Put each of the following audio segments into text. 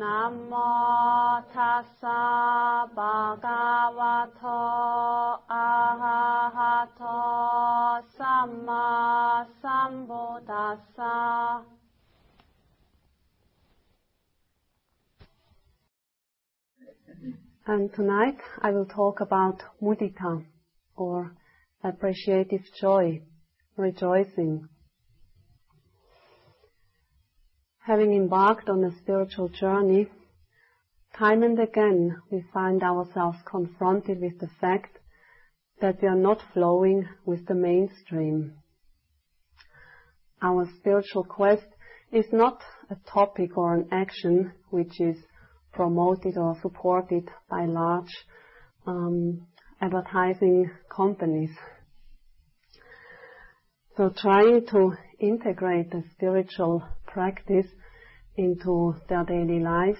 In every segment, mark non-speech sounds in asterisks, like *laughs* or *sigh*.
นะโมตัสสะภะคะวะโตอะระหะโตสัมมาสัมพุทธัสสะนะโมตัสสะภะคะวะโตอะระหะโตสัมมาสัมพุทธัสสะ And tonight I will talk about mudita, or appreciative joy, rejoicing. Having embarked on a spiritual journey, time and again we find ourselves confronted with the fact that we are not flowing with the mainstream. Our spiritual quest is not a topic or an action which is promoted or supported by large um, advertising companies. So trying to integrate the spiritual practice into their daily lives,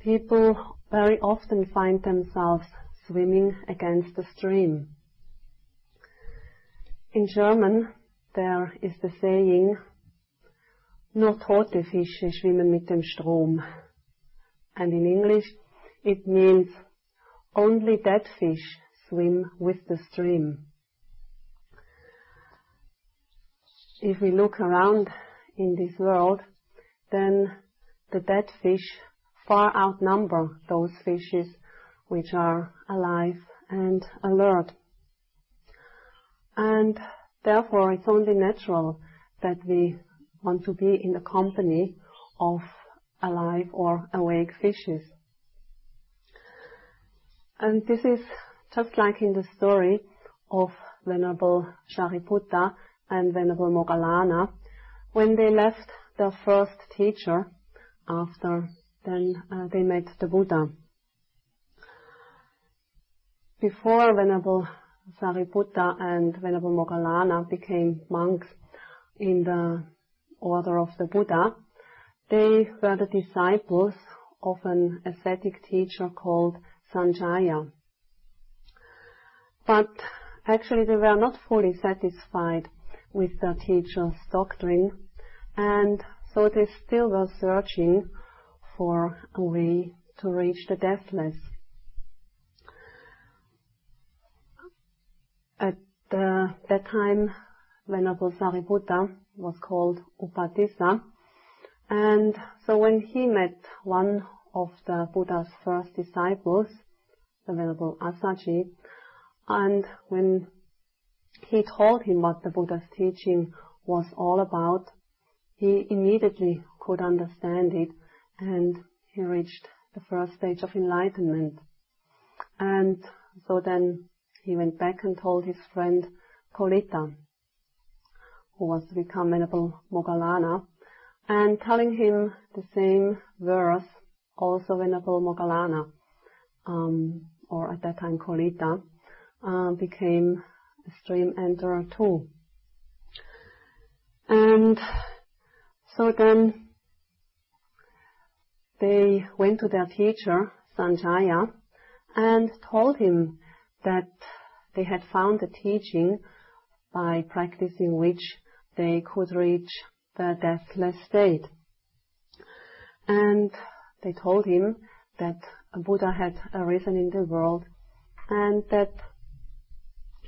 people very often find themselves swimming against the stream. In German, there is the saying, nur tote Fische schwimmen mit dem Strom. And in English, it means only dead fish swim with the stream. If we look around in this world, then the dead fish far outnumber those fishes which are alive and alert. And therefore it's only natural that we want to be in the company of alive or awake fishes. And this is just like in the story of Venerable Shariputta and Venerable Moggallana when they left their first teacher after then uh, they met the Buddha. Before Venerable Sariputta and Venerable Moggallana became monks in the order of the Buddha, they were the disciples of an ascetic teacher called Sanjaya. But actually they were not fully satisfied with the teacher's doctrine and so they still were searching for a way to reach the deathless. At uh, that time, Venerable Sariputta was called Upatissa, and so when he met one of the Buddha's first disciples, the Venerable Assaji, and when he told him what the Buddha's teaching was all about, he immediately could understand it and he reached the first stage of enlightenment. And so then he went back and told his friend Kolita, who was to become Venerable Moggallana, and telling him the same verse, also Venerable Moggallana, um, or at that time Kolita, uh, became a stream enterer too. And so then they went to their teacher, Sanjaya, and told him that they had found a teaching by practicing which they could reach the deathless state. And they told him that a Buddha had arisen in the world and that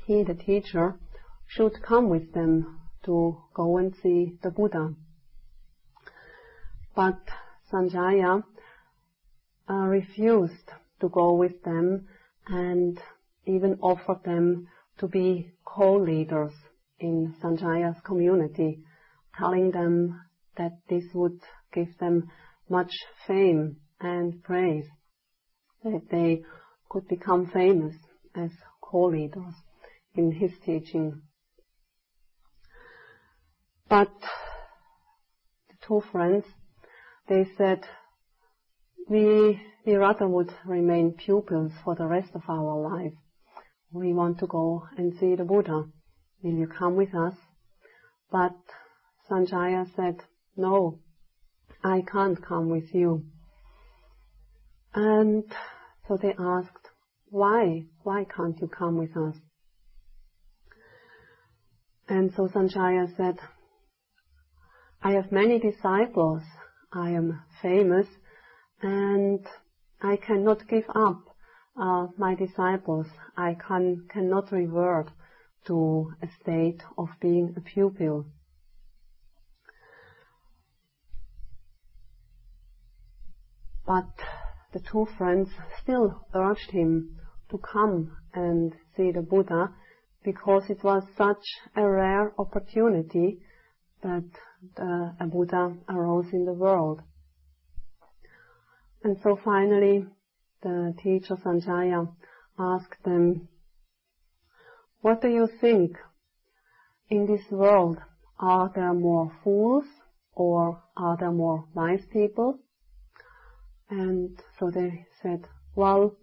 he, the teacher, should come with them to go and see the Buddha. But Sanjaya uh, refused to go with them and even offered them to be co-leaders in Sanjaya's community, telling them that this would give them much fame and praise, that they could become famous as co-leaders in his teaching. But the two friends, they said, we, we rather would remain pupils for the rest of our life. we want to go and see the Buddha. Will you come with us? But Sanjaya said, no, I can't come with you. And so they asked, why? Why can't you come with us? And so Sanjaya said, I have many disciples. I am famous and I cannot give up uh, my disciples. I can, cannot revert to a state of being a pupil. But the two friends still urged him to come and see the Buddha because it was such a rare opportunity that the, a Buddha arose in the world. And so finally, the teacher Sanjaya asked them, what do you think? In this world, are there more fools or are there more wise people? And so they said, well,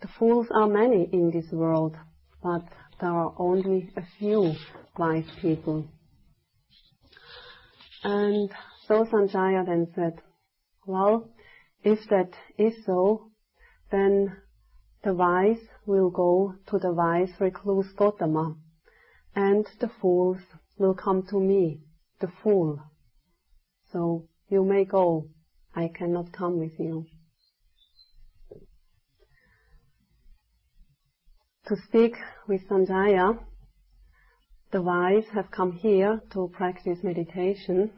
the fools are many in this world, but there are only a few wise people. And so Sanjaya then said, well, if that is so, then the wise will go to the wise recluse Gotama, and the fools will come to me, the fool. So you may go, I cannot come with you. To speak with Sanjaya, the wise have come here to practice meditation.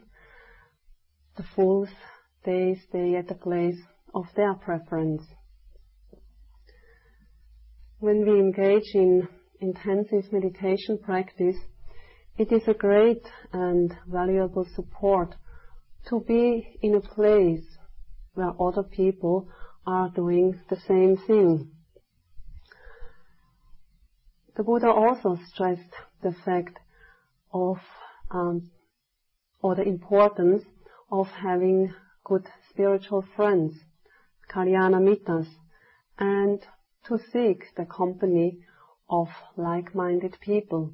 The fools, they stay at the place of their preference. When we engage in intensive meditation practice, it is a great and valuable support to be in a place where other people are doing the same thing. The Buddha also stressed the fact of um, or the importance of having good spiritual friends, kalyana mittas, and to seek the company of like-minded people.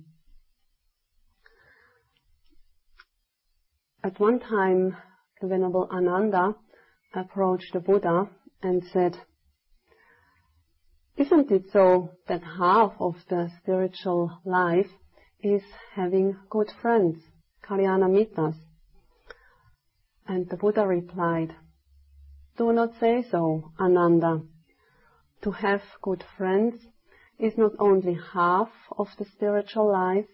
At one time, the Venerable Ananda approached the Buddha and said, Isn't it so that half of the spiritual life is having good friends, kalyana mittas? And the Buddha replied, Do not say so, Ananda to have good friends is not only half of the spiritual life,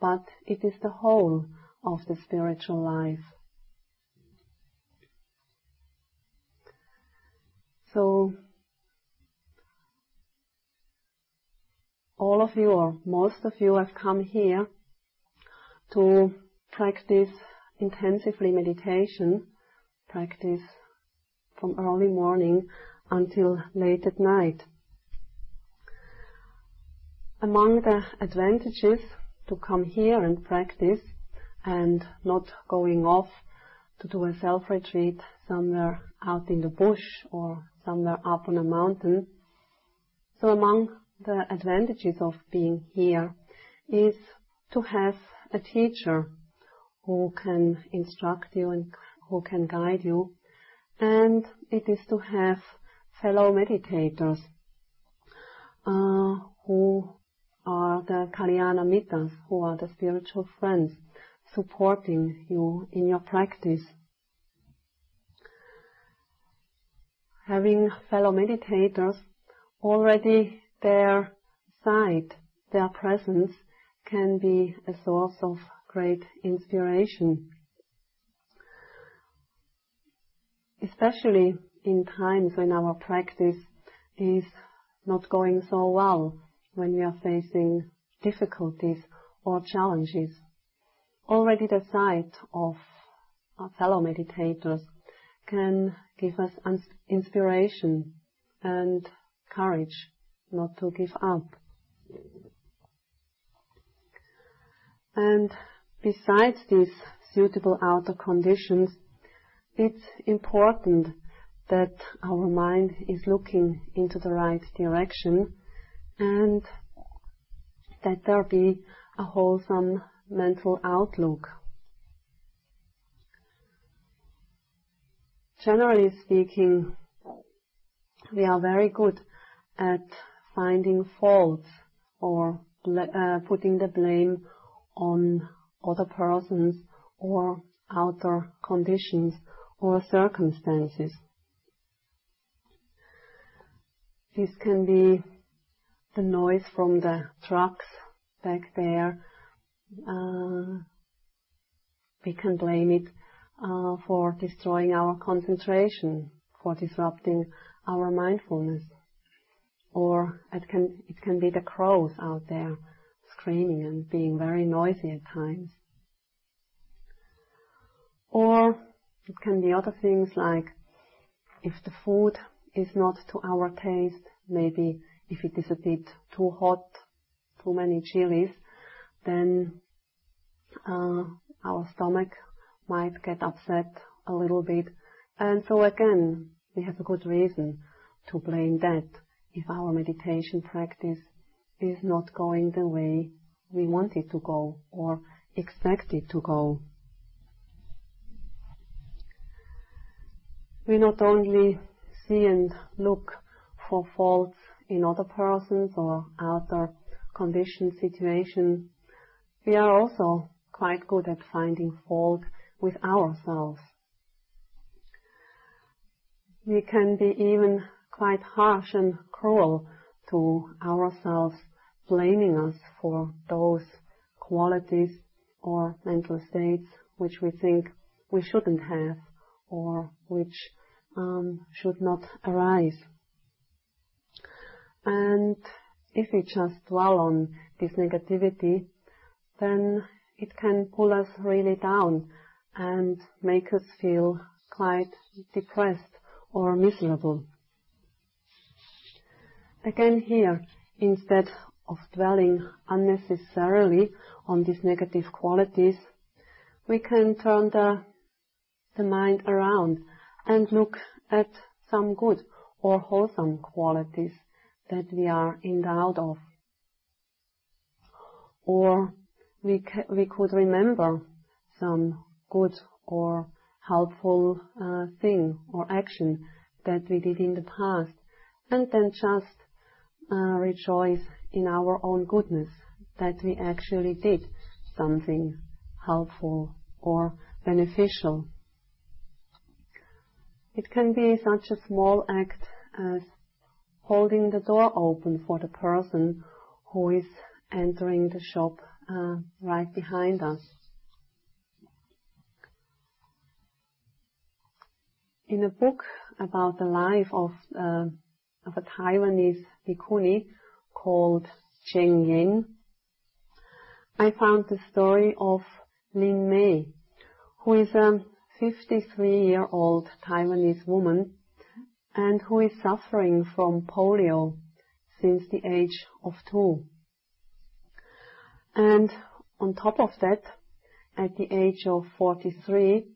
but it is the whole of the spiritual life. So, all of you, or most of you, have come here to practice intensively meditation, practice from early morning until late at night. Among the advantages to come here and practice and not going off to do a self-retreat somewhere out in the bush or somewhere up on a mountain. So among the advantages of being here is to have a teacher who can instruct you and who can guide you. And it is to have fellow meditators uh, who are the Kalyana Mittas, who are the spiritual friends supporting you in your practice. Having fellow meditators, already their sight, their presence can be a source of great inspiration. Especially in times when our practice is not going so well, when we are facing difficulties or challenges. Already the sight of our fellow meditators can give us inspiration and courage not to give up. And besides these suitable outer conditions, it's important that our mind is looking into the right direction and that there be a wholesome mental outlook. Generally speaking, we are very good at finding faults or uh, putting the blame on other persons or outer conditions or circumstances. This can be the noise from the trucks back there. Uh, we can blame it uh, for destroying our concentration, for disrupting our mindfulness. Or it can, it can be the crows out there screaming and being very noisy at times. Or it can be other things like if the food is not to our taste, maybe if it is a bit too hot, too many chilies, then uh, our stomach might get upset a little bit. And so again, we have a good reason to blame that if our meditation practice is not going the way we want it to go or expect it to go. We not only see and look for faults in other persons or outer conditions, situations, we are also quite good at finding fault with ourselves. We can be even quite harsh and cruel to ourselves, blaming us for those qualities or mental states which we think we shouldn't have or which um, should not arise. And if we just dwell on this negativity, then it can pull us really down and make us feel quite depressed or miserable. Again here, instead of dwelling unnecessarily on these negative qualities, we can turn the, the mind around and look at some good or wholesome qualities that we are endowed of. Or we, ca- we could remember some good or helpful uh, thing or action that we did in the past and then just rejoice in our own goodness that we actually did something helpful or beneficial. It can be such a small act as holding the door open for the person who is entering the shop uh, right behind us. In a book about the life of, uh, of a Taiwanese bhikkhuni called Cheng Yen, I found the story of Lin Mei, who is a 53-year-old Taiwanese woman and who is suffering from polio since the age of two. And on top of that, at the age of 43,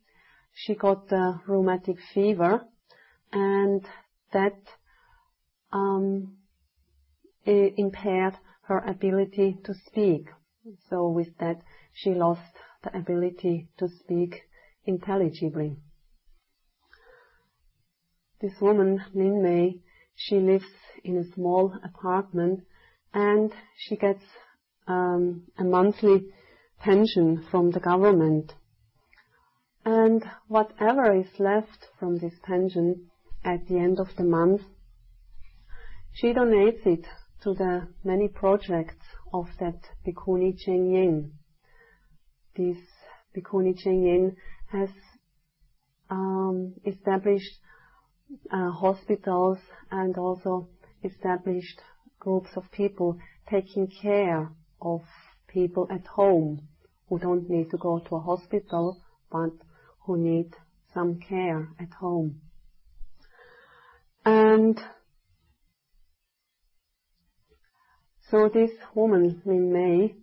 she got the rheumatic fever, and that impaired her ability to speak. So with that, she lost the ability to speak intelligibly. This woman, Lin Mei, she lives in a small apartment and she gets um, a monthly pension from the government and whatever is left from this pension at the end of the month, she donates it to the many projects of that Bhikkhuni Cheng Yen. This Bhikkhuni Cheng Yen has um, established uh, hospitals and also established groups of people taking care of people at home who don't need to go to a hospital but who need some care at home. And so this woman, Lin Mei,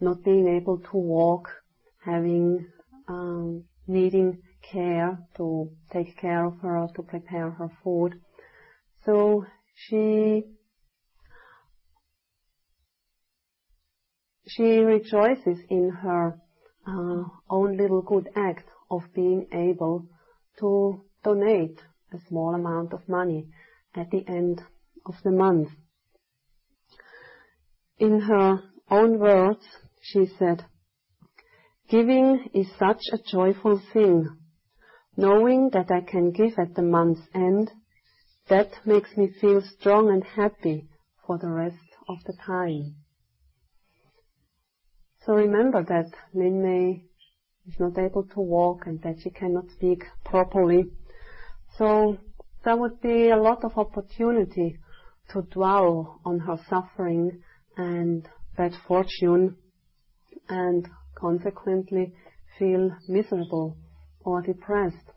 not being able to walk, having, um, needing care to take care of her, to prepare her food. So she she rejoices in her uh, own little good act of being able to donate a small amount of money at the end of the month. In her own words, she said, Giving is such a joyful thing. Knowing that I can give at the month's end, that makes me feel strong and happy for the rest of the time. So remember that Lin Mei is not able to walk and that she cannot speak properly. So there would be a lot of opportunity to dwell on her suffering and bad fortune and consequently feel miserable or depressed.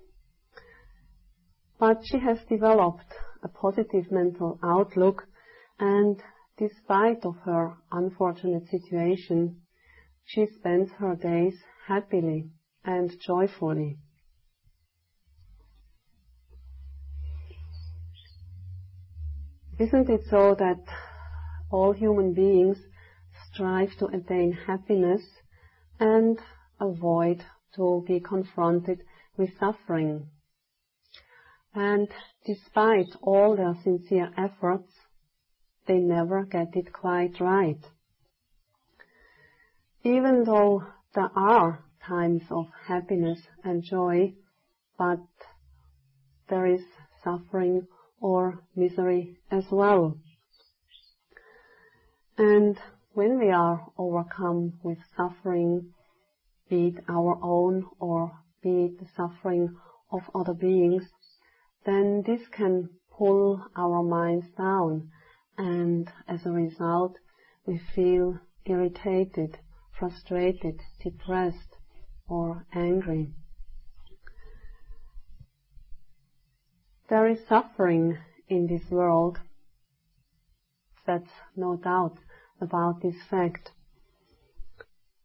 But she has developed a positive mental outlook and despite of her unfortunate situation, she spends her days happily and joyfully. Isn't it so that all human beings strive to attain happiness and avoid to be confronted with suffering? And despite all their sincere efforts, they never get it quite right. Even though there are times of happiness and joy, but there is suffering or misery as well. And when we are overcome with suffering, be it our own or be it the suffering of other beings, then this can pull our minds down and as a result we feel irritated, frustrated, depressed or angry. There is suffering in this world. That's no doubt about this fact.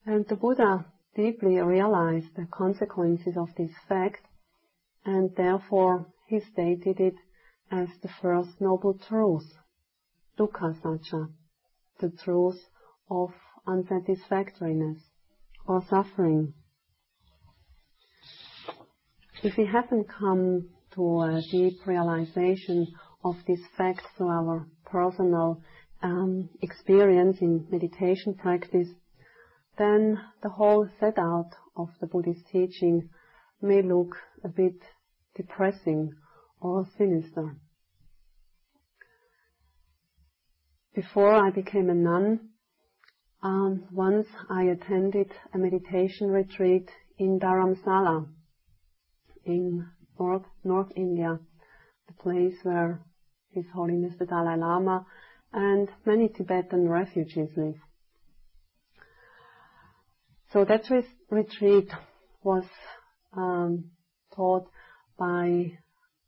And the Buddha deeply realized the consequences of this fact and therefore he stated it as the first noble truth, dukkha sacca, the truth of unsatisfactoriness or suffering. If we haven't come to a deep realization of this fact through our personal um, experience in meditation practice, then the whole set out of the Buddhist teaching may look a bit depressing or sinister. Before I became a nun, um, once I attended a meditation retreat in Dharamsala in North, North India, the place where His Holiness the Dalai Lama and many Tibetan refugees live. So that retreat was um, taught by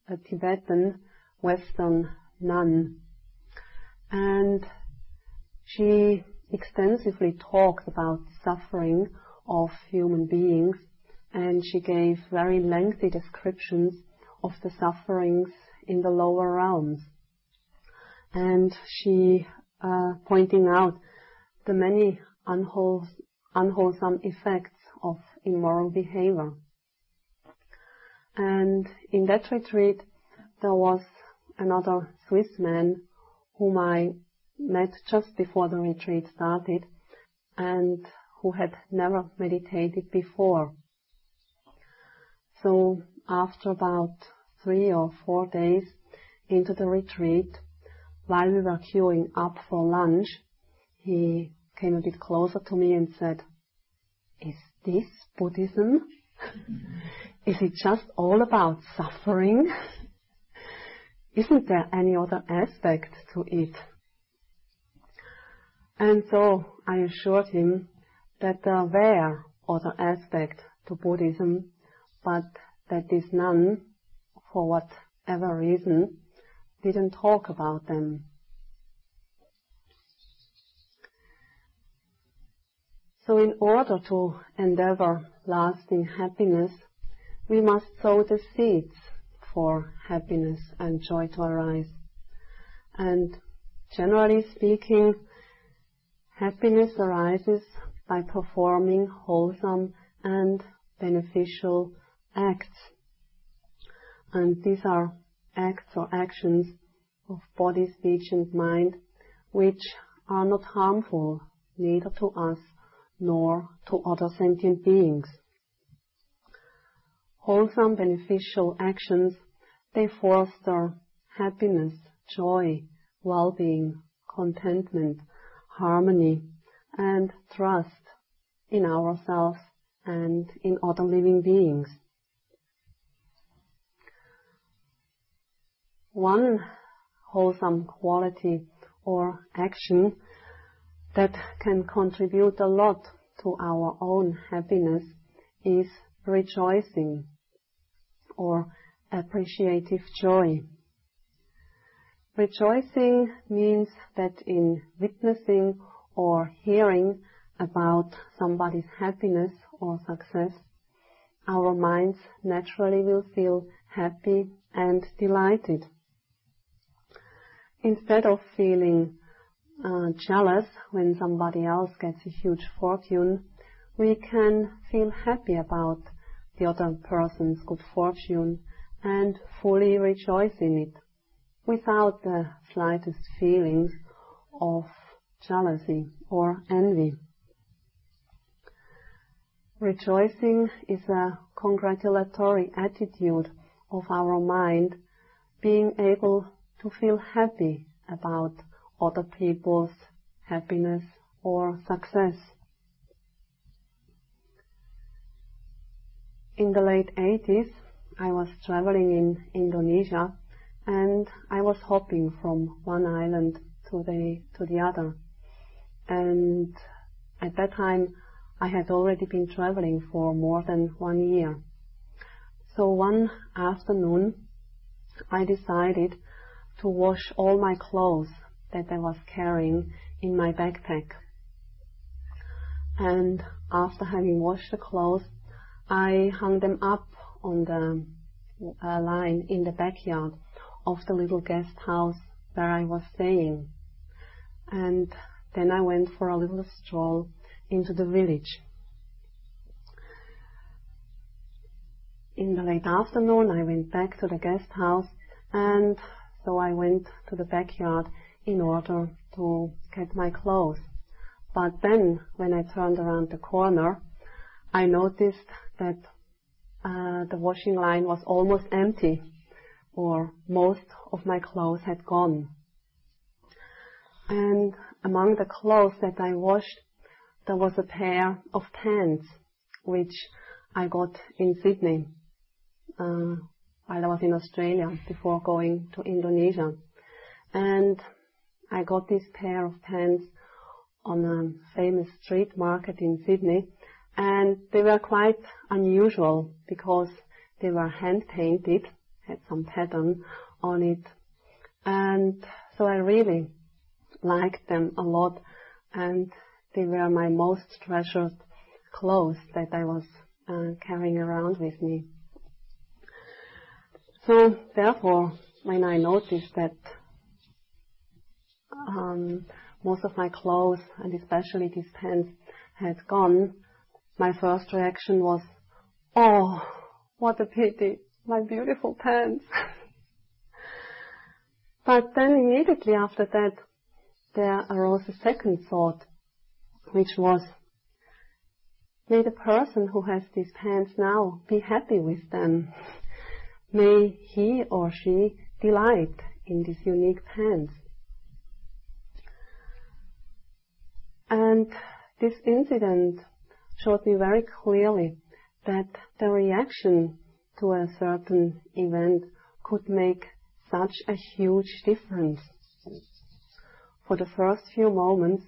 a Tibetan Western nun, and she extensively talked about suffering of human beings and she gave very lengthy descriptions of the sufferings in the lower realms. And she, uh, pointing out the many unwholesome, unwholesome effects of immoral behavior. And in that retreat, there was another Swiss man whom I met just before the retreat started and who had never meditated before. So after about three or four days into the retreat, while we were queuing up for lunch, he came a bit closer to me and said, Is this Buddhism? *laughs* Is it just all about suffering? *laughs* Isn't there any other aspect to it? And so I assured him that there were other aspects to Buddhism but that this nun, for whatever reason, didn't talk about them. So in order to endeavor lasting happiness, we must sow the seeds for happiness and joy to arise. And generally speaking, Happiness arises by performing wholesome and beneficial acts. And these are acts or actions of body, speech and mind which are not harmful neither to us nor to other sentient beings. Wholesome beneficial actions, they foster happiness, joy, well-being, contentment, harmony, and trust in ourselves and in other living beings. One wholesome quality or action that can contribute a lot to our own happiness is rejoicing or appreciative joy. Rejoicing means that in witnessing or hearing about somebody's happiness or success, our minds naturally will feel happy and delighted. Instead of feeling uh, jealous when somebody else gets a huge fortune, we can feel happy about the other person's good fortune and fully rejoice in it without the slightest feelings of jealousy or envy. Rejoicing is a congratulatory attitude of our mind being able to feel happy about other people's happiness or success. In the late 80s, I was traveling in Indonesia and I was hopping from one island to the to the other. And at that time, I had already been traveling for more than one year. So one afternoon, I decided to wash all my clothes that I was carrying in my backpack. And after having washed the clothes, I hung them up on the uh, line in the backyard of the little guest house where I was staying. And then I went for a little stroll into the village. In the late afternoon, I went back to the guest house and so I went to the backyard in order to get my clothes. But then, when I turned around the corner, I noticed that uh, the washing line was almost empty, or most of my clothes had gone. And among the clothes that I washed, there was a pair of pants, which I got in Sydney uh, while I was in Australia before going to Indonesia. And I got this pair of pants on a famous street market in Sydney and they were quite unusual because they were hand painted, had some pattern on it. And so I really liked them a lot and they were my most treasured clothes that I was uh, carrying around with me. So therefore, when I noticed that um, most of my clothes and especially these pants had gone, my first reaction was, oh, what a pity, my beautiful pants. *laughs* but then immediately after that, there arose a second thought, which was, may the person who has these pants now be happy with them. *laughs* May he or she delight in these unique pants. And this incident showed me very clearly that the reaction to a certain event could make such a huge difference. For the first few moments,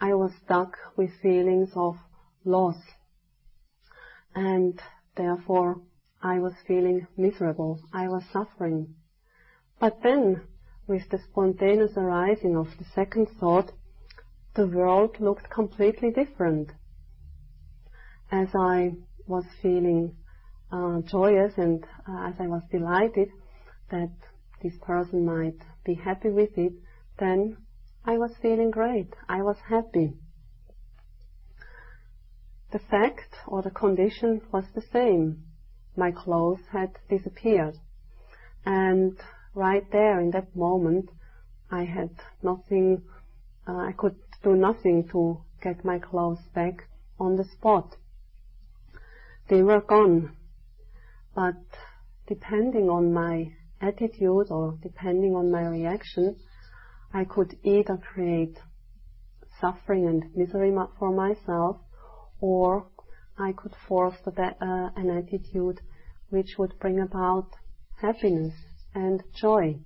I was stuck with feelings of loss. And therefore, I was feeling miserable. I was suffering. But then, with the spontaneous arising of the second thought, the world looked completely different. As I was feeling uh, joyous and uh, as I was delighted that this person might be happy with it, then I was feeling great. I was happy. the fact or the condition was the same. My clothes had disappeared. And right there in that moment, I had nothing, uh, I could do nothing to get my clothes back on the spot. They were gone. But depending on my attitude or depending on my reaction, I could either create suffering and misery for myself or I could that, uh, an attitude which would bring about happiness and joy.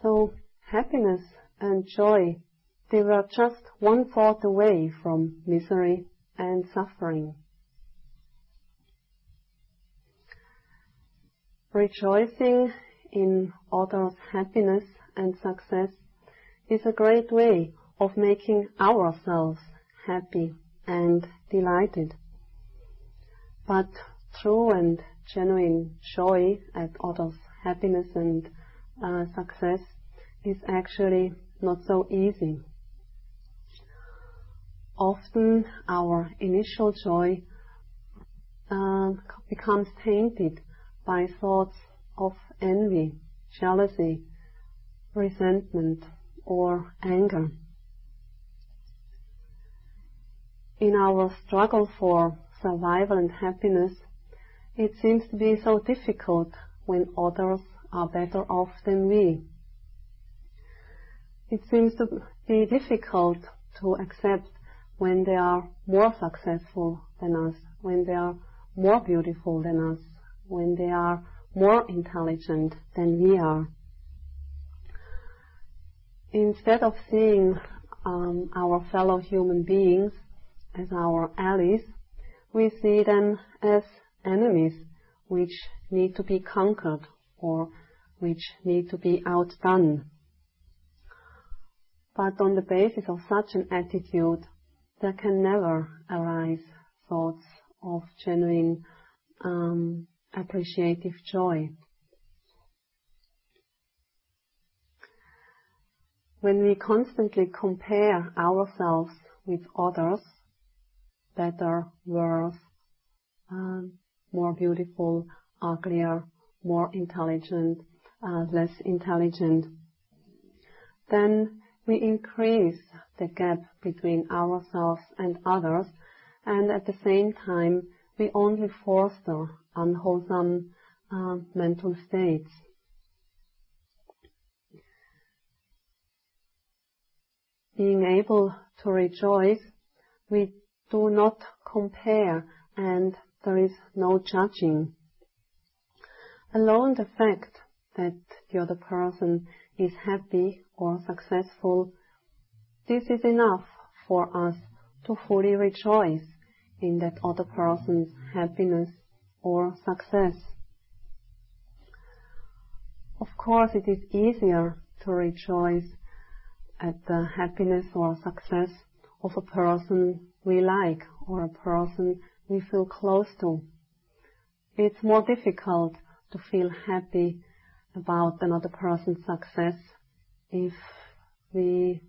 So happiness and joy, they were just one thought away from misery and suffering. Rejoicing in others' happiness and success is a great way of making ourselves happy and delighted. But true and genuine joy at others' happiness and uh, success is actually not so easy. Often our initial joy uh, becomes tainted by thoughts of envy, jealousy, resentment, or anger. In our struggle for survival and happiness, it seems to be so difficult when others are better off than we. It seems to be difficult to accept when they are more successful than us, when they are more beautiful than us, when they are more intelligent than we are. Instead of seeing um, our fellow human beings as our allies, we see them as enemies which need to be conquered or which need to be outdone. But on the basis of such an attitude, there can never arise thoughts of genuine um, appreciative joy. When we constantly compare ourselves with others, better, worse, more beautiful, uglier, more intelligent, uh, less intelligent, then we increase the gap between ourselves and others, and at the same time, we only foster unwholesome uh, mental states. Being able to rejoice, we do not compare and there is no judging. Alone the fact that the other person is happy or successful, this is enough for us to fully rejoice in that other person's happiness or success. Of course, it is easier to rejoice at the happiness or success of a person we like or a person we feel close to. It's more difficult to feel happy about another person's success if we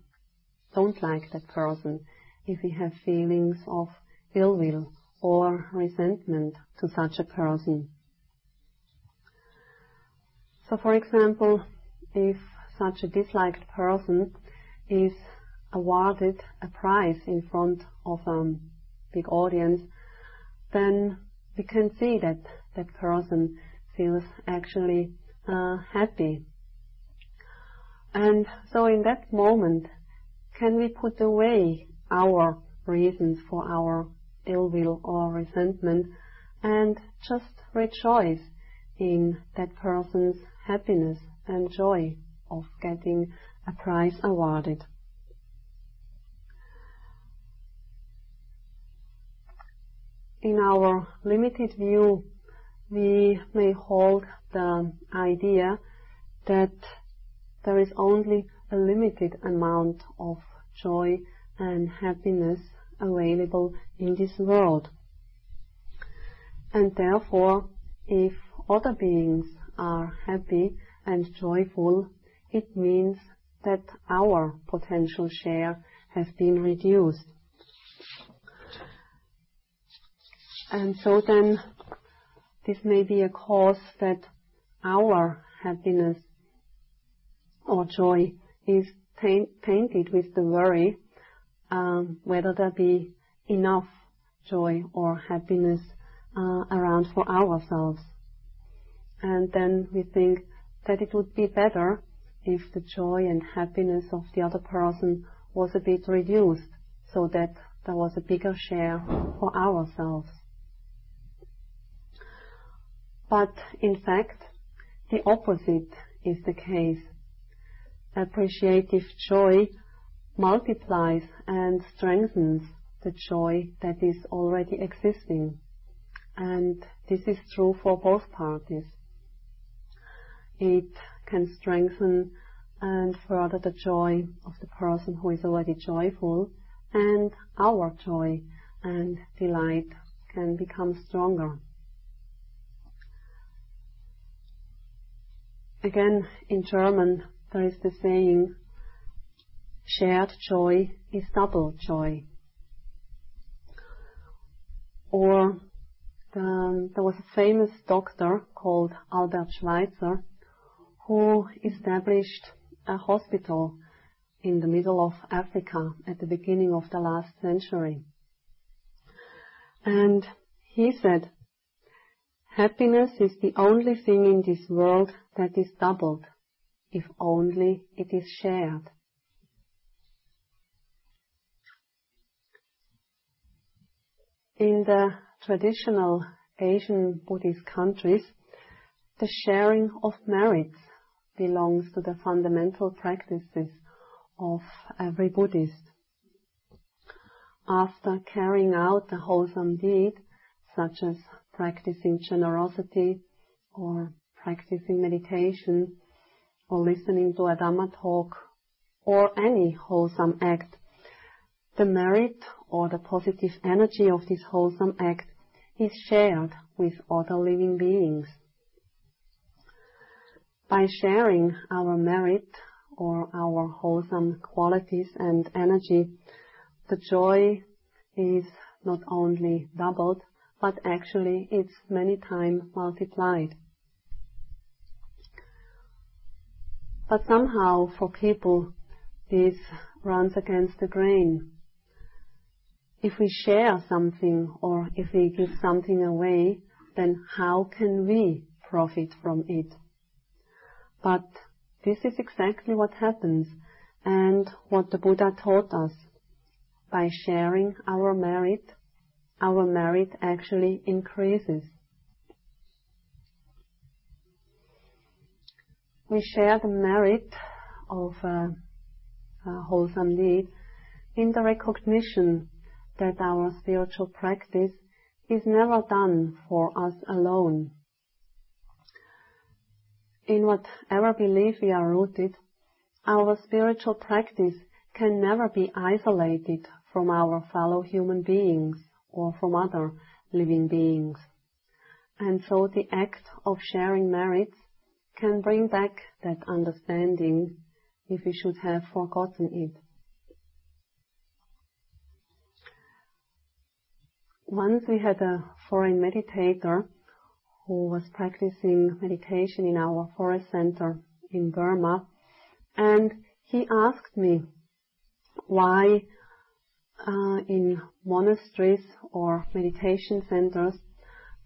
don't like that person, if we have feelings of ill will or resentment to such a person. So for example, if such a disliked person is awarded a prize in front of a big audience, then we can see that that person feels actually uh, happy. And so in that moment, can we put away our reasons for our ill will or resentment and just rejoice in that person's happiness and joy of getting a prize awarded. In our limited view, we may hold the idea that there is only a limited amount of joy and happiness available in this world. And therefore, if other beings are happy and joyful, it means that our potential share has been reduced. And so then this may be a cause that our happiness or joy is tainted with the worry um, whether there be enough joy or happiness uh, around for ourselves. And then we think that it would be better if the joy and happiness of the other person was a bit reduced so that there was a bigger share for ourselves. But in fact, the opposite is the case. Appreciative joy multiplies and strengthens the joy that is already existing. And this is true for both parties. It can strengthen and further the joy of the person who is already joyful and our joy and delight can become stronger. Again, in German, there is the saying, shared joy is double joy. Or the, there was a famous doctor called Albert Schweitzer who established a hospital in the middle of Africa at the beginning of the last century. And he said, happiness is the only thing in this world that is doubled, if only it is shared. In the traditional Asian Buddhist countries, the sharing of merits belongs to the fundamental practices of every Buddhist. After carrying out a wholesome deed, such as practicing generosity or practicing meditation or listening to a Dhamma talk or any wholesome act, the merit or the positive energy of this wholesome act is shared with other living beings. By sharing our merit or our wholesome qualities and energy, the joy is not only doubled, but actually it's many times multiplied. But somehow for people this runs against the grain. If we share something or if we give something away, then how can we profit from it? But this is exactly what happens and what the Buddha taught us. By sharing our merit, our merit actually increases. We share the merit of a, a wholesome deed in the recognition that our spiritual practice is never done for us alone. In whatever belief we are rooted, our spiritual practice can never be isolated from our fellow human beings or from other living beings. And so the act of sharing merits can bring back that understanding if we should have forgotten it. Once we had a foreign meditator who was practicing meditation in our forest center in Burma, and he asked me why uh, in monasteries or meditation centers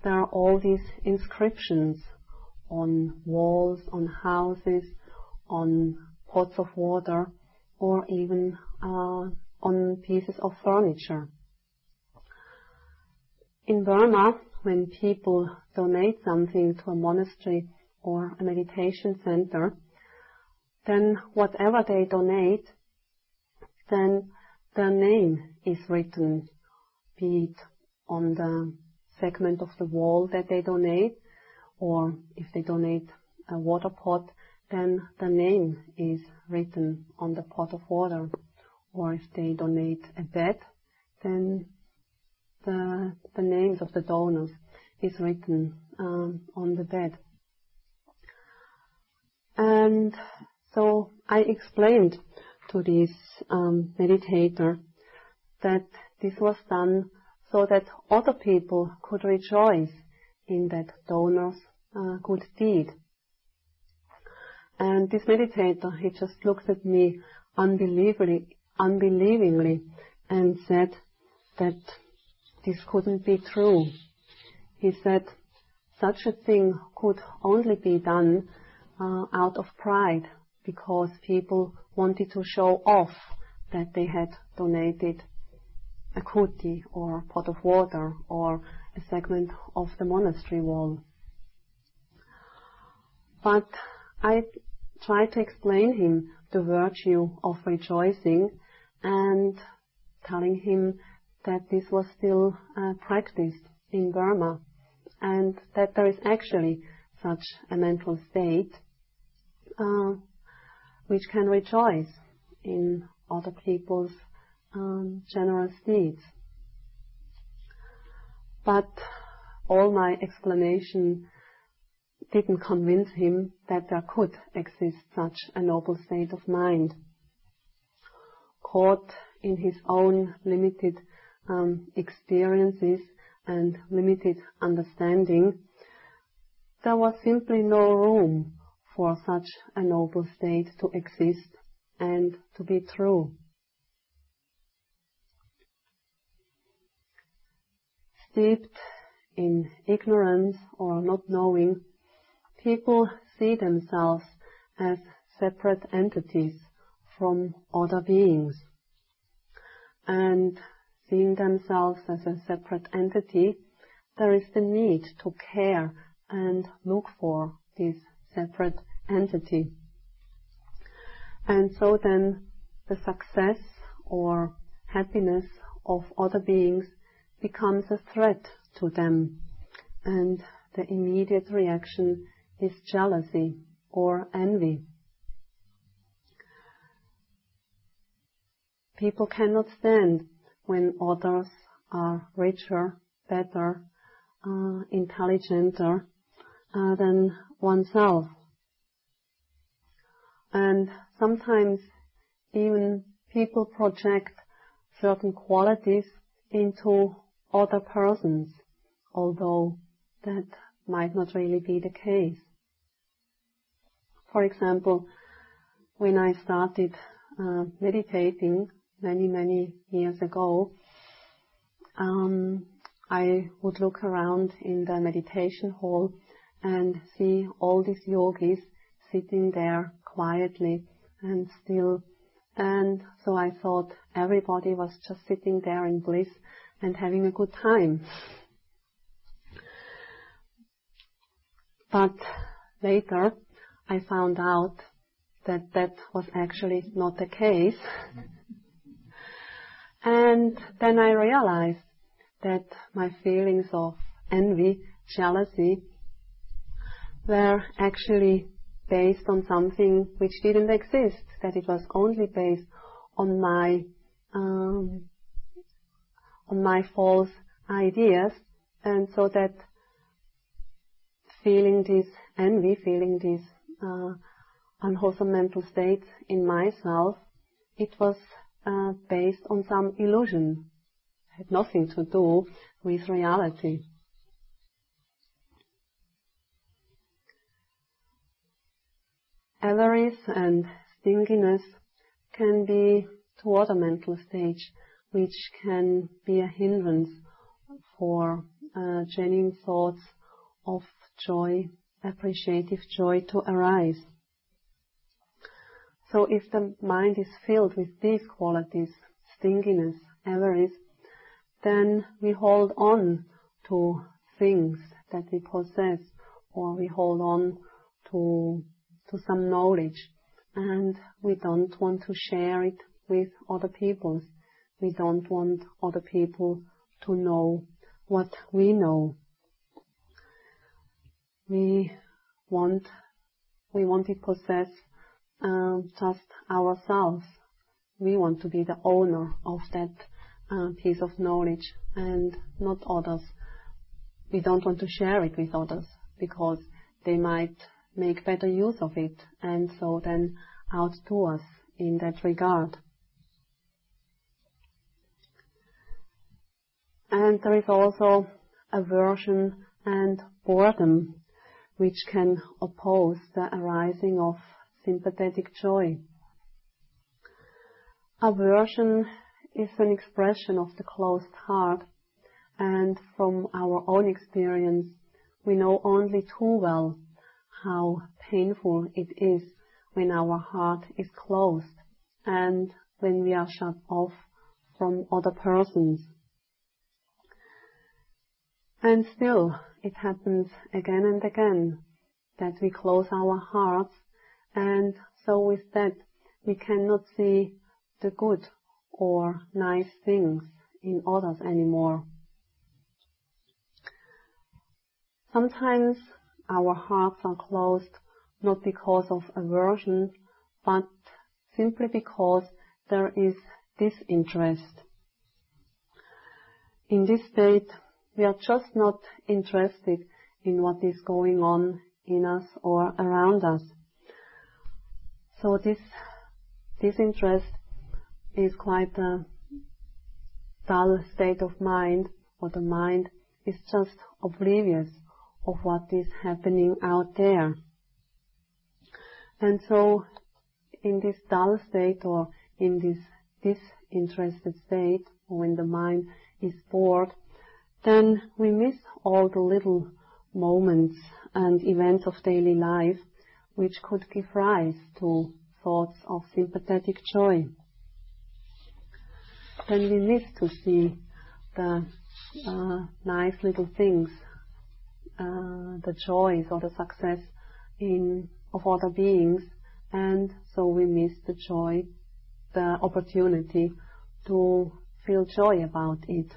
there are all these inscriptions on walls, on houses, on pots of water, or even uh, on pieces of furniture. In Burma, when people donate something to a monastery or a meditation center, then whatever they donate, then their name is written, be it on the segment of the wall that they donate, or if they donate a water pot, then the name is written on the pot of water. Or if they donate a bed, then the, the names of the donors is written um, on the bed. And so I explained to this um, meditator that this was done so that other people could rejoice in that donor's uh, good deed. And this meditator, he just looked at me unbelievingly, unbelievingly and said that this couldn't be true. He said such a thing could only be done uh, out of pride because people wanted to show off that they had donated a kuti or a pot of water or a segment of the monastery wall. But I tried to explain him the virtue of rejoicing and telling him that this was still uh, practiced in Burma and that there is actually such a mental state uh, which can rejoice in other people's um, generous deeds. But all my explanation didn't convince him that there could exist such a noble state of mind. Caught in his own limited um, experiences and limited understanding, there was simply no room for such a noble state to exist and to be true. Steeped in ignorance or not knowing, people see themselves as separate entities from other beings. And seeing themselves as a separate entity, there is the need to care and look for these separate entity. And so then the success or happiness of other beings becomes a threat to them. And the immediate reaction is jealousy or envy. People cannot stand when others are richer, better, uh, intelligenter uh, than oneself. And sometimes even people project certain qualities into other persons, although that might not really be the case. For example, when I started uh, meditating many, many years ago, um, I would look around in the meditation hall and see all these yogis sitting there quietly and still. And so I thought everybody was just sitting there in bliss and having a good time. But later I found out that that was actually not the case. and then I realized that my feelings of envy, jealousy, were actually based on something which didn't exist, that it was only based on my um, on my false ideas, and so that feeling this envy, feeling this uh, unwholesome mental state in myself, it was uh, based on some illusion, it had nothing to do with reality. Avarice and stinginess can be toward a mental stage which can be a hindrance for uh, genuine thoughts of joy, appreciative joy to arise. So if the mind is filled with these qualities, stinginess, avarice, then we hold on to things that we possess or we hold on to to some knowledge and we don't want to share it with other people. We don't want other people to know what we know. We want, we want to possess um, just ourselves. We want to be the owner of that uh, piece of knowledge and not others. We don't want to share it with others because they might make better use of it and so then outdo us in that regard. And there is also aversion and boredom, which can oppose the arising of sympathetic joy. Aversion is an expression of the closed heart, and from our own experience, we know only too well how painful it is when our heart is closed and when we are shut off from other persons. And still, it happens again and again that we close our hearts and so with that we cannot see the good or nice things in others anymore. Sometimes our hearts are closed not because of aversion, but simply because there is disinterest. In this state, we are just not interested in what is going on in us or around us. So this disinterest is quite a dull state of mind, or the mind is just oblivious of what is happening out there. And so, in this dull state or in this disinterested state, when the mind is bored, then we miss all the little moments and events of daily life which could give rise to thoughts of sympathetic joy. Then we miss to see the uh, nice little things, Uh, the joys or the success in of other beings, and so we miss the joy, the opportunity to feel joy about it.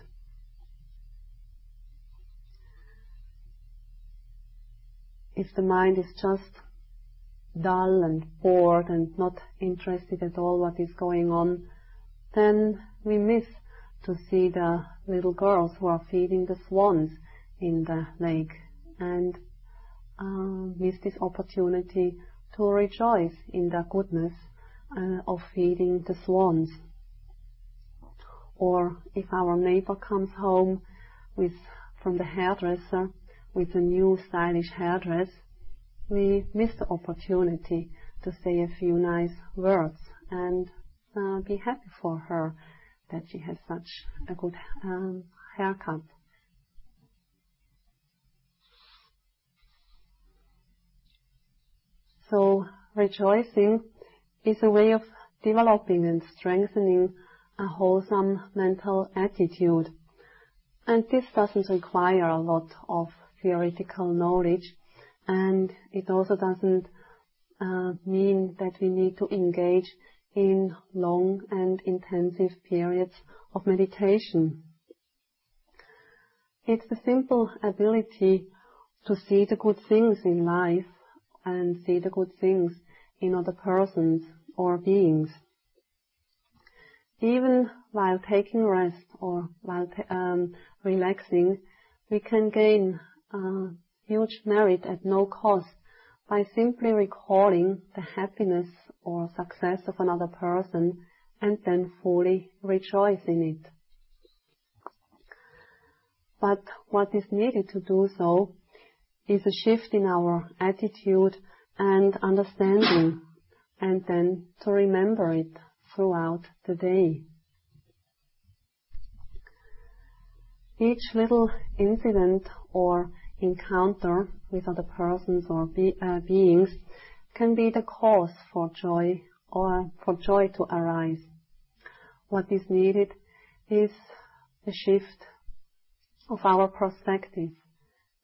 If the mind is just dull and bored and not interested at all what is going on, then we miss to see the little girls who are feeding the swans in the lake and miss this opportunity to rejoice in the goodness uh, of feeding the swans. Or if our neighbor comes home with from the hairdresser with a new stylish hairdress, we miss the opportunity to say a few nice words and uh, be happy for her that she has such a good um, haircut. Rejoicing is a way of developing and strengthening a wholesome mental attitude. And this doesn't require a lot of theoretical knowledge and it also doesn't uh, mean that we need to engage in long and intensive periods of meditation. It's the simple ability to see the good things in life and see the good things in other persons or beings. Even while taking rest or while um, relaxing, we can gain huge merit at no cost by simply recalling the happiness or success of another person and then fully rejoice in it. But what is needed to do so is a shift in our attitude and understanding and then to remember it throughout the day. Each little incident or encounter with other persons or be, uh, beings can be the cause for joy or for joy to arise. What is needed is a shift of our perspective.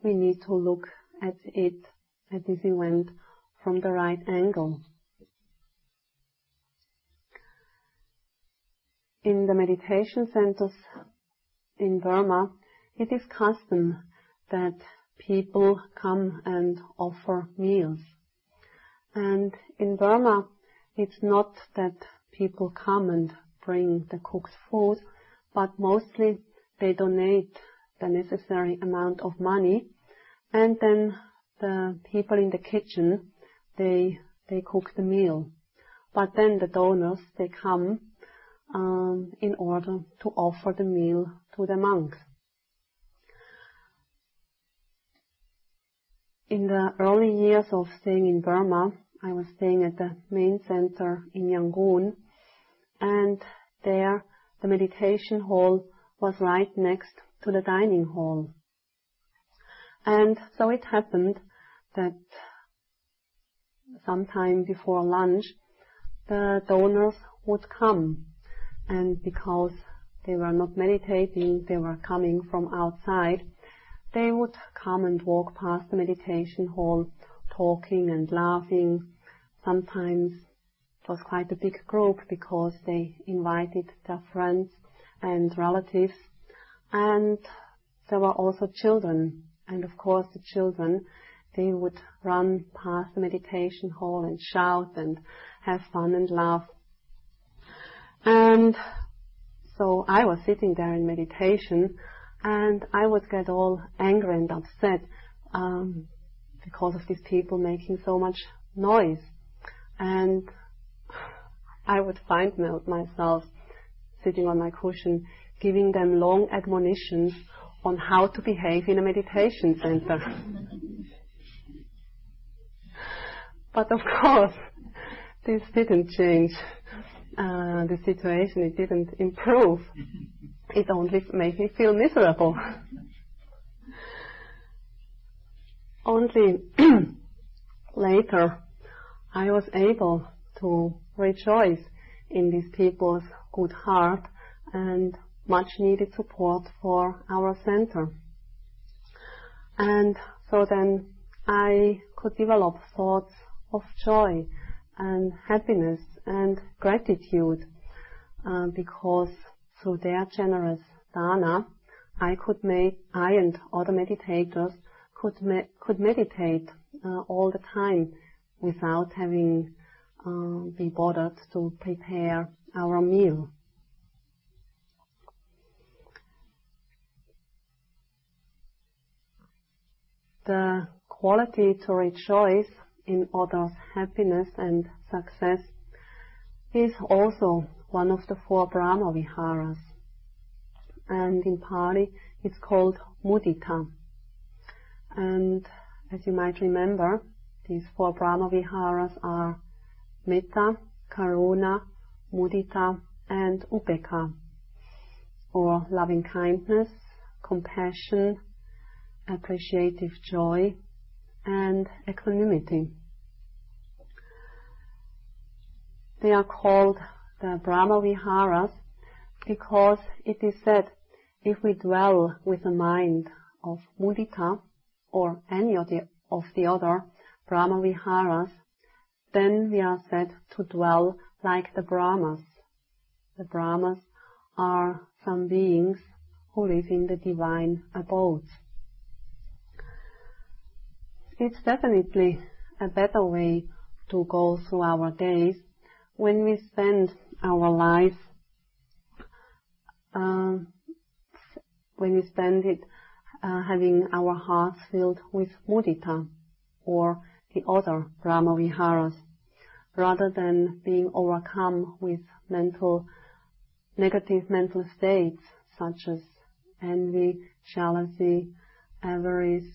We need to look at it, at this event, from the right angle. In the meditation centers in Burma, it is custom that people come and offer meals. And in Burma, it's not that people come and bring the cooked food, but mostly they donate the necessary amount of money. and Then the people in the kitchen, they cook the meal. But then The donors, they come um, in order to offer the meal to the monks. In the early years of staying in Burma, I was staying at the main center in Yangon, and there the meditation hall was right next to the dining hall. And so it happened that sometime before lunch, the donors would come. And because they were not meditating, they were coming from outside, they would come and walk past the meditation hall, talking and laughing. Sometimes it was quite a big group because they invited their friends and relatives. And there were also children. And of course the children, they would run past the meditation hall and shout and have fun and laugh. And so I was sitting there in meditation and I would get all angry and upset um, because of these people making so much noise. And I would find myself sitting on my cushion giving them long admonitions on how to behave in a meditation center. but of course, this didn't change uh, the situation. It didn't improve. It only made me feel miserable. only *clears throat* later I was able to rejoice in these people's good heart and much needed support for our center. And so then I could develop thoughts of joy and happiness and gratitude uh, because through their generous dana, I could make, I and other meditators could, me, could meditate uh, all the time without having uh, be bothered to prepare our meal. The quality to rejoice in others' happiness and success is also one of the four Brahma Viharas. And in Pali, it's called mudita. And as you might remember, these four Brahma Viharas are metta, karuna, mudita, and upekkha, or loving kindness, compassion, appreciative joy, and equanimity. They are called the Brahma Viharas because it is said if we dwell with the mind of mudita or any of the, of the other Brahma Viharas, then we are said to dwell like the Brahmas. The Brahmas are some beings who live in the divine abodes. It's definitely a better way to go through our days when we spend our life, uh, when we spend it uh, having our hearts filled with mudita or the other Brahma Viharas, rather than being overcome with mental, negative mental states such as envy, jealousy, avarice,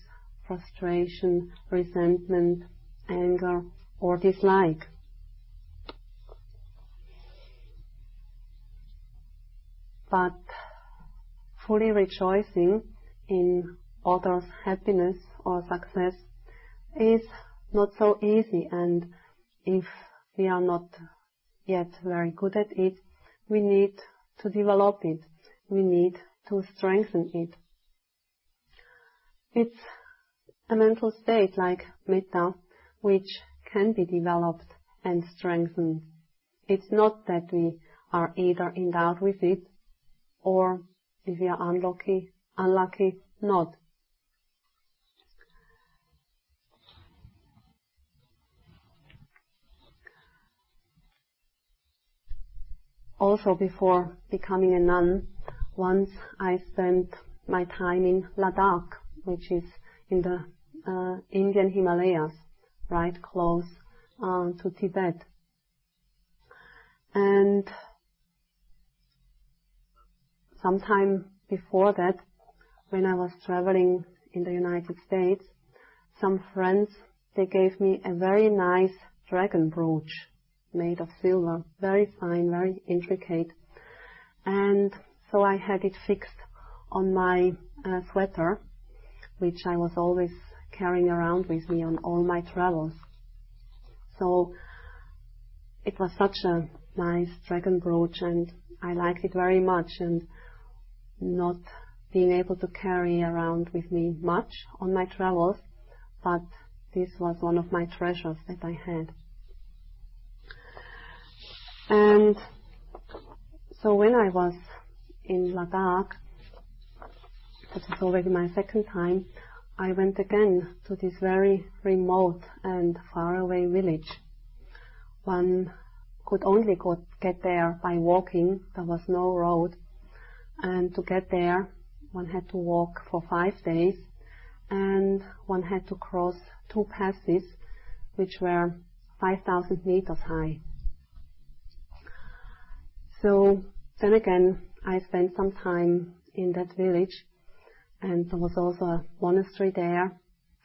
frustration, resentment, anger, or dislike. But fully rejoicing in others' happiness or success is not so easy and if we are not yet very good at it, we need to develop it. We need to strengthen it. It's a mental state like metta, which can be developed and strengthened. It's not that we are either endowed with it, or if we are unlucky, unlucky, not. Also before becoming a nun, once I spent my time in Ladakh, which is in the Indian Himalayas, right close uh, to Tibet. And sometime before that, when I was traveling in the United States, some friends, they gave me a very nice dragon brooch made of silver, very fine, very intricate. And so I had it fixed on my uh, sweater, which I was always carrying around with me on all my travels. So it was such a nice dragon brooch and I liked it very much and not being able to carry around with me much on my travels, but this was one of my treasures that I had. And so when I was in Ladakh, that was already my second time, I went again to this very remote and faraway village. One could only go, get there by walking, there was no road, and to get there one had to walk for five days, and one had to cross two passes which were 5,000 meters high. So then again, I spent some time in that village, and there was also a monastery there,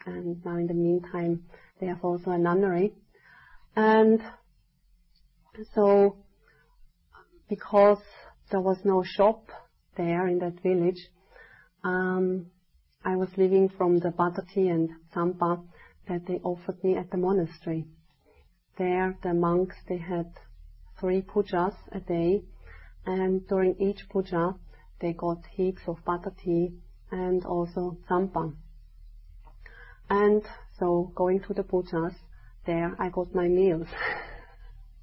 and now in the meantime, they have also a nunnery. And so, because there was no shop there in that village, um, I was living from the butter tea and Tsampa that they offered me at the monastery. There, the monks, they had three pujas a day, and during each puja they got heaps of butter tea and also tsampa. And so going to the pujas, there I got my meals.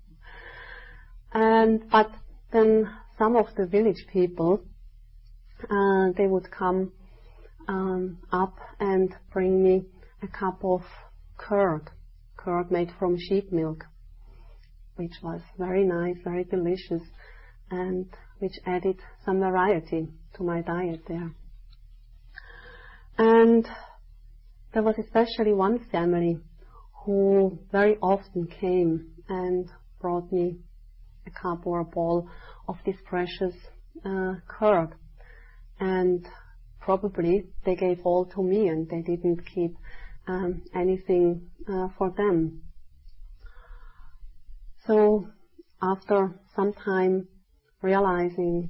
*laughs* and but then some of the village people, uh, they would come um, up and bring me a cup of curd, curd made from sheep milk which was very nice, very delicious, and which added some variety to my diet there. And there was especially one family who very often came and brought me a cup or a bowl of this precious uh, curd. And probably they gave all to me and they didn't keep um, anything uh, for them. So after some time realizing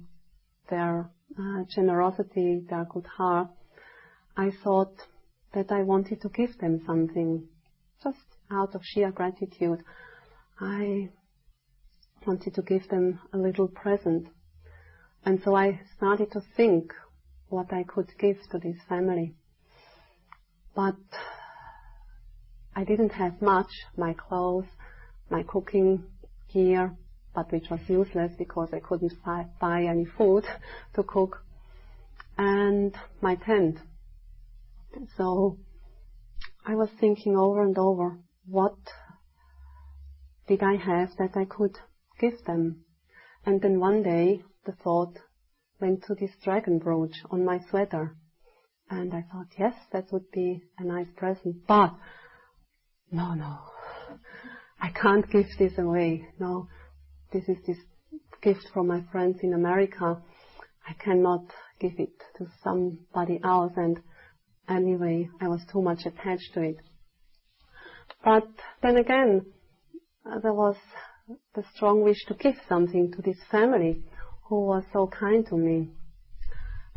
their uh, generosity, their good heart, I thought that I wanted to give them something, just out of sheer gratitude. I wanted to give them a little present. And so I started to think what I could give to this family. But I didn't have much, my clothes, my cooking gear, but which was useless because I couldn't buy any food *laughs* to cook, and my tent. So I was thinking over and over, what did I have that I could give them? And then one day the thought went to this dragon brooch on my sweater. And I thought, yes, that would be a nice present. But, no, no, I can't give this away. No, this is this gift from my friends in America. I cannot give it to somebody else and anyway, I was too much attached to it. But then again, there was the strong wish to give something to this family who was so kind to me.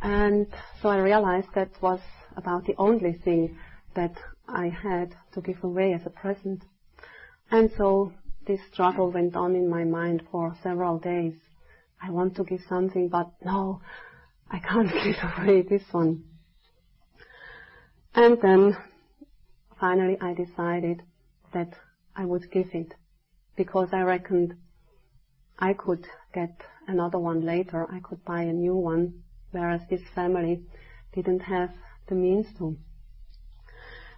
And so I realized that was about the only thing that I had to give away as a present. And so this struggle went on in my mind for several days. I want to give something, but no, I can't *laughs* give away this one. And then finally I decided that I would give it because I reckoned I could get another one later. I could buy a new one, whereas this family didn't have the means to.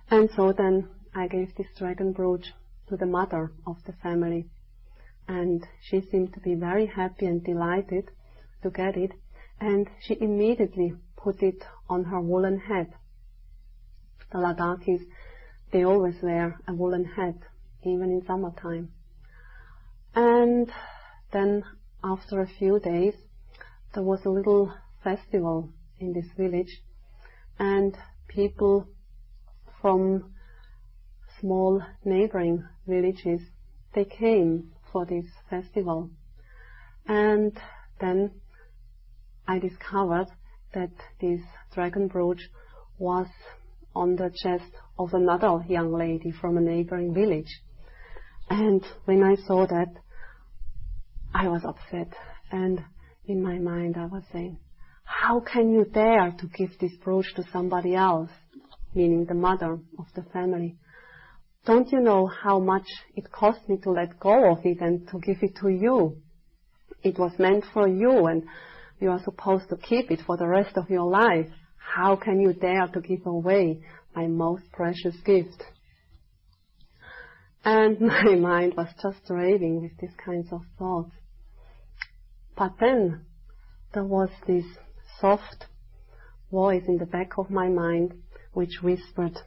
And so then I gave this dragon brooch to the mother of the family. And she seemed to be very happy and delighted to get it, and she immediately put it on her woolen hat. The Ladakhis, they always wear a woolen hat, even in summertime. And then, after a few days, there was a little festival in this village, and people from small neighboring villages, they came for this festival. And then I discovered that this dragon brooch was on the chest of another young lady from a neighboring village. And when I saw that, I was upset. And in my mind I was saying, how can you dare to give this brooch to somebody else? Meaning the mother of the family. Don't you know how much it cost me to let go of it and to give it to you? It was meant for you and you are supposed to keep it for the rest of your life. How can you dare to give away my most precious gift? And *laughs* my mind was just raving with these kinds of thoughts. But then there was this soft voice in the back of my mind which whispered,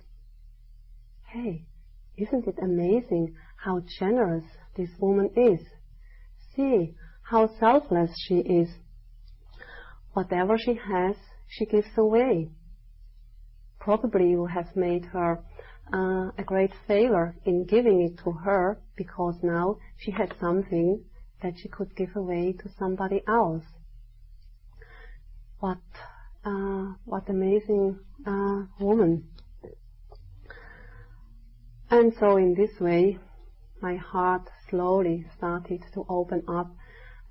Hey, isn't it amazing how generous this woman is? See how selfless she is. Whatever she has, she gives away. Probably you have made her uh, a great favor in giving it to her because now she had something that she could give away to somebody else. What, uh, what amazing uh, woman. And so in this way, my heart slowly started to open up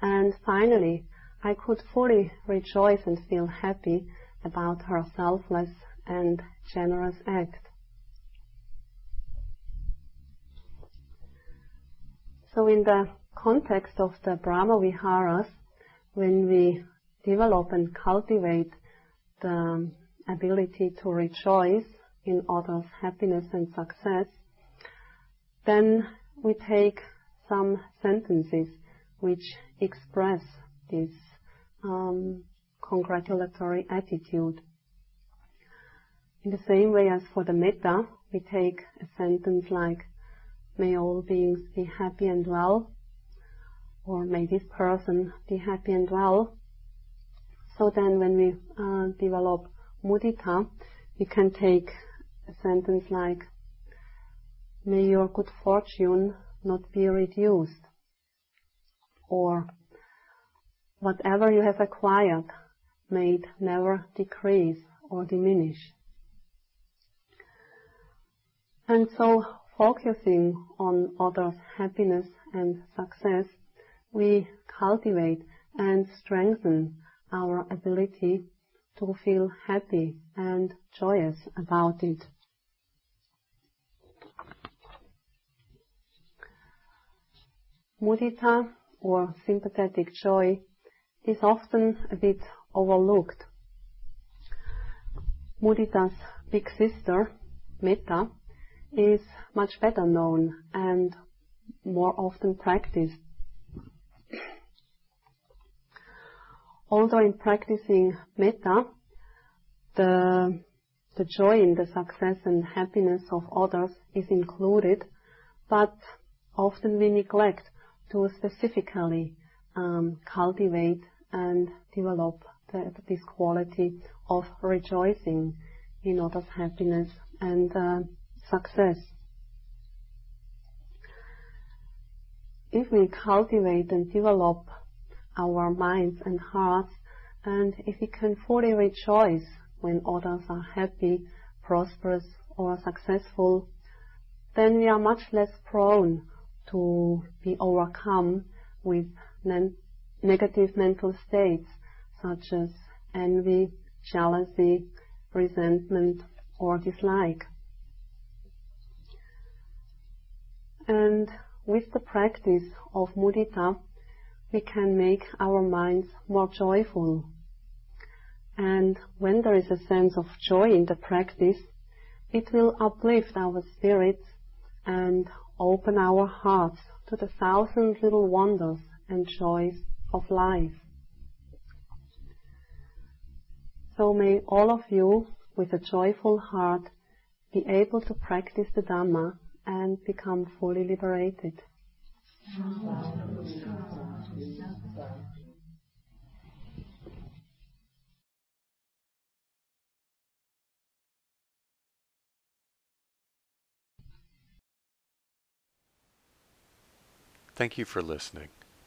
and finally I could fully rejoice and feel happy about her selfless and generous act. So in the context of the Brahma Viharas, when we develop and cultivate the ability to rejoice in others' happiness and success, then we take some sentences which express this um, congratulatory attitude. In the same way as for the metta, we take a sentence like, may all beings be happy and well, or may this person be happy and well. So then when we uh, develop mudita, we can take a sentence like, may your good fortune not be reduced, or whatever you have acquired, may it never decrease or diminish. And so focusing on others' happiness and success, we cultivate and strengthen our ability to feel happy and joyous about it. Mudita or sympathetic joy is often a bit overlooked. Mudita's big sister, Metta, is much better known and more often practiced. Although in practicing metta, the, the joy in the success and happiness of others is included, but often we neglect to specifically um, cultivate and develop the, this quality of rejoicing in others' happiness and uh, success. If we cultivate and develop our minds and hearts, and if we can fully rejoice when others are happy, prosperous, or successful, then we are much less prone to be overcome with negative mental states such as envy, jealousy, resentment, or dislike. And with the practice of mudita, we can make our minds more joyful. And when there is a sense of joy in the practice, it will uplift our spirits and open our hearts to the thousand little wonders and joys of life. So may all of you, with a joyful heart, be able to practice the Dhamma and become fully liberated. Thank you for listening.